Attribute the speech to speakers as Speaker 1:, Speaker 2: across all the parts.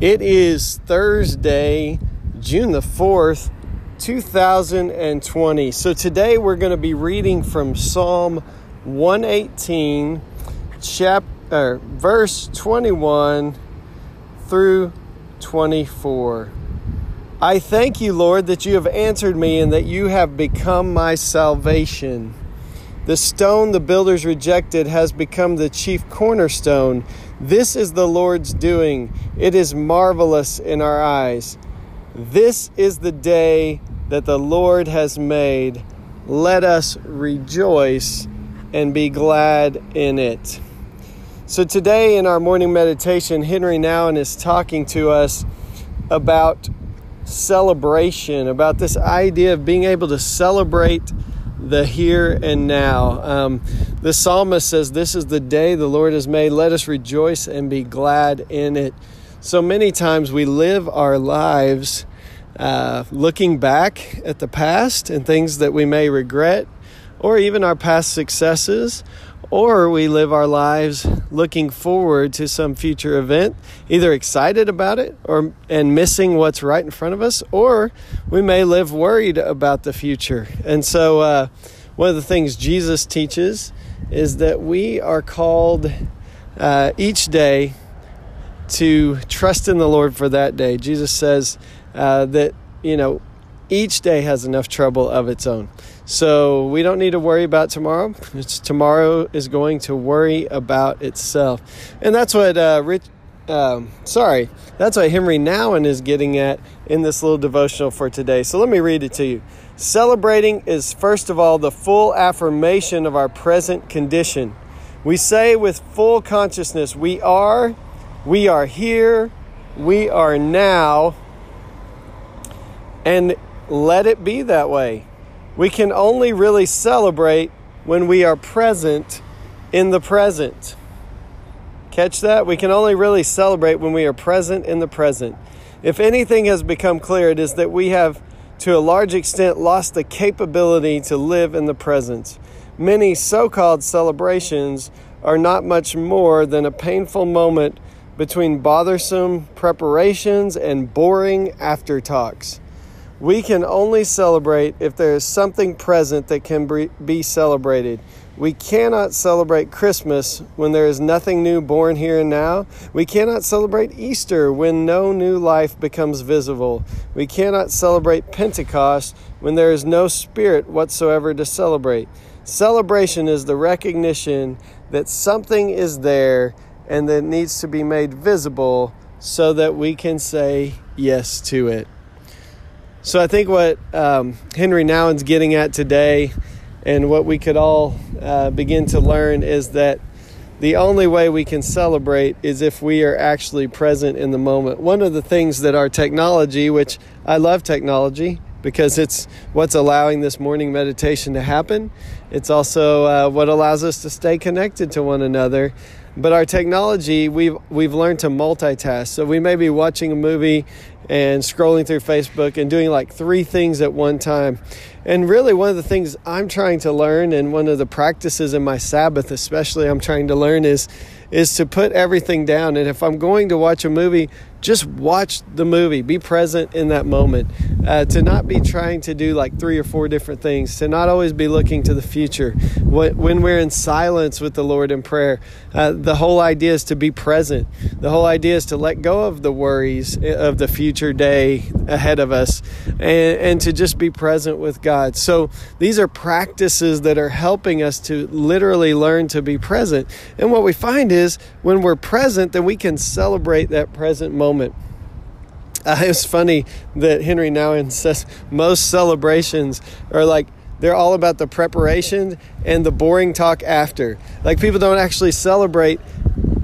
Speaker 1: It is Thursday, June the 4th, 2020. So today we're going to be reading from Psalm 118, chapter, verse 21 through 24. I thank you, Lord, that you have answered me and that you have become my salvation. The stone the builders rejected has become the chief cornerstone. This is the Lord's doing. It is marvelous in our eyes. This is the day that the Lord has made. Let us rejoice and be glad in it. So, today in our morning meditation, Henri Nouwen is talking to us about celebration, about this idea of being able to celebrate the here and now. Um, the psalmist says, This is the day the Lord has made. Let us rejoice and be glad in it. So many times we live our lives uh, looking back at the past and things that we may regret, or even our past successes, or we live our lives looking forward to some future event, either excited about it or and missing what's right in front of us, or we may live worried about the future. And so, uh, one of the things Jesus teaches is that we are called uh, each day to trust in the Lord for that day. Jesus says uh, that you know each day has enough trouble of its own. So we don't need to worry about tomorrow. It's, tomorrow is going to worry about itself. And that's what uh, Rich, um, sorry, that's what Henri Nouwen is getting at in this little devotional for today. So let me read it to you. Celebrating is, first of all, the full affirmation of our present condition. We say with full consciousness, we are, we are here, we are now, and let it be that way. We can only really celebrate when we are present in the present. Catch that? We can only really celebrate when we are present in the present. If anything has become clear, it is that we have, to a large extent, lost the capability to live in the present. Many so called celebrations are not much more than a painful moment between bothersome preparations and boring after talks. We can only celebrate if there is something present that can be celebrated. We cannot celebrate Christmas when there is nothing new born here and now. We cannot celebrate Easter when no new life becomes visible. We cannot celebrate Pentecost when there is no spirit whatsoever to celebrate. Celebration is the recognition that something is there and that needs to be made visible so that we can say yes to it. So I think what um, Henri Nouwen's getting at today and what we could all uh, begin to learn is that the only way we can celebrate is if we are actually present in the moment. One of the things that our technology, which I love technology because it's what's allowing this morning meditation to happen, it's also uh, what allows us to stay connected to one another. But our technology, we've we've learned to multitask. So we may be watching a movie and scrolling through Facebook and doing like three things at one time. And really, one of the things I'm trying to learn, and one of the practices in my Sabbath, especially, I'm trying to learn is is to put everything down. And if I'm going to watch a movie, just watch the movie, be present in that moment, uh, to not be trying to do like three or four different things, to not always be looking to the future. When we're in silence with the Lord in prayer, uh, the whole idea is to be present. The whole idea is to let go of the worries of the future day ahead of us and, and to just be present with God. So these are practices that are helping us to literally learn to be present. And what we find is when we're present, then we can celebrate that present moment moment. Uh, it's funny that Henri Nouwen says most celebrations are like they're all about the preparation and the boring talk after. Like people don't actually celebrate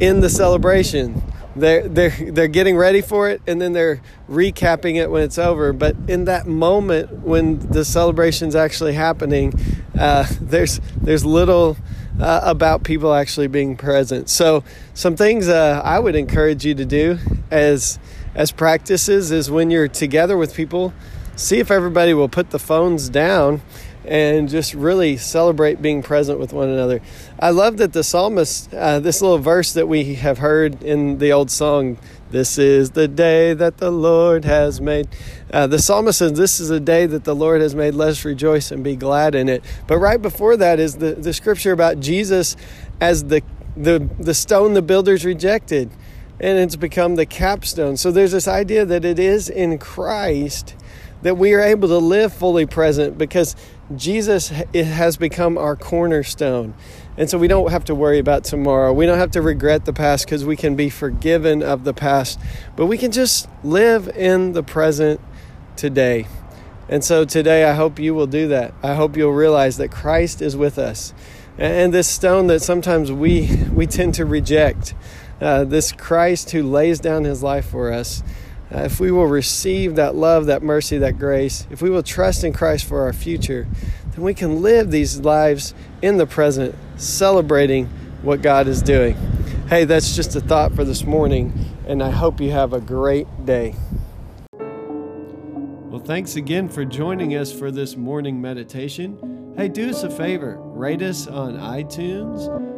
Speaker 1: in the celebration. they're they're they're getting ready for it and then they're recapping it when it's over but in that moment when the celebration's actually happening uh, there's there's little uh, about people actually being present so some things uh, i would encourage you to do as as practices is when you're together with people see if everybody will put the phones down and just really celebrate being present with one another. I love that the psalmist, uh, this little verse that we have heard in the old song, This is the day that the Lord has made. Uh, the psalmist says, This is a day that the Lord has made. Let us rejoice and be glad in it. But right before that is the, the scripture about Jesus as the, the, the stone the builders rejected. And it's become the capstone. So there's this idea that it is in Christ that we are able to live fully present because Jesus has become our cornerstone. And so we don't have to worry about tomorrow. We don't have to regret the past because we can be forgiven of the past. But we can just live in the present today. And so today, I hope you will do that. I hope you'll realize that Christ is with us. And this stone that sometimes we, we tend to reject, uh, this Christ who lays down his life for us uh, if we will receive that love, that mercy, that grace, if we will trust in Christ for our future, then we can live these lives in the present, celebrating what God is doing. Hey, that's just a thought for this morning, and I hope you have a great day. Well, thanks again for joining us for this morning meditation. Hey, do us a favor rate us on iTunes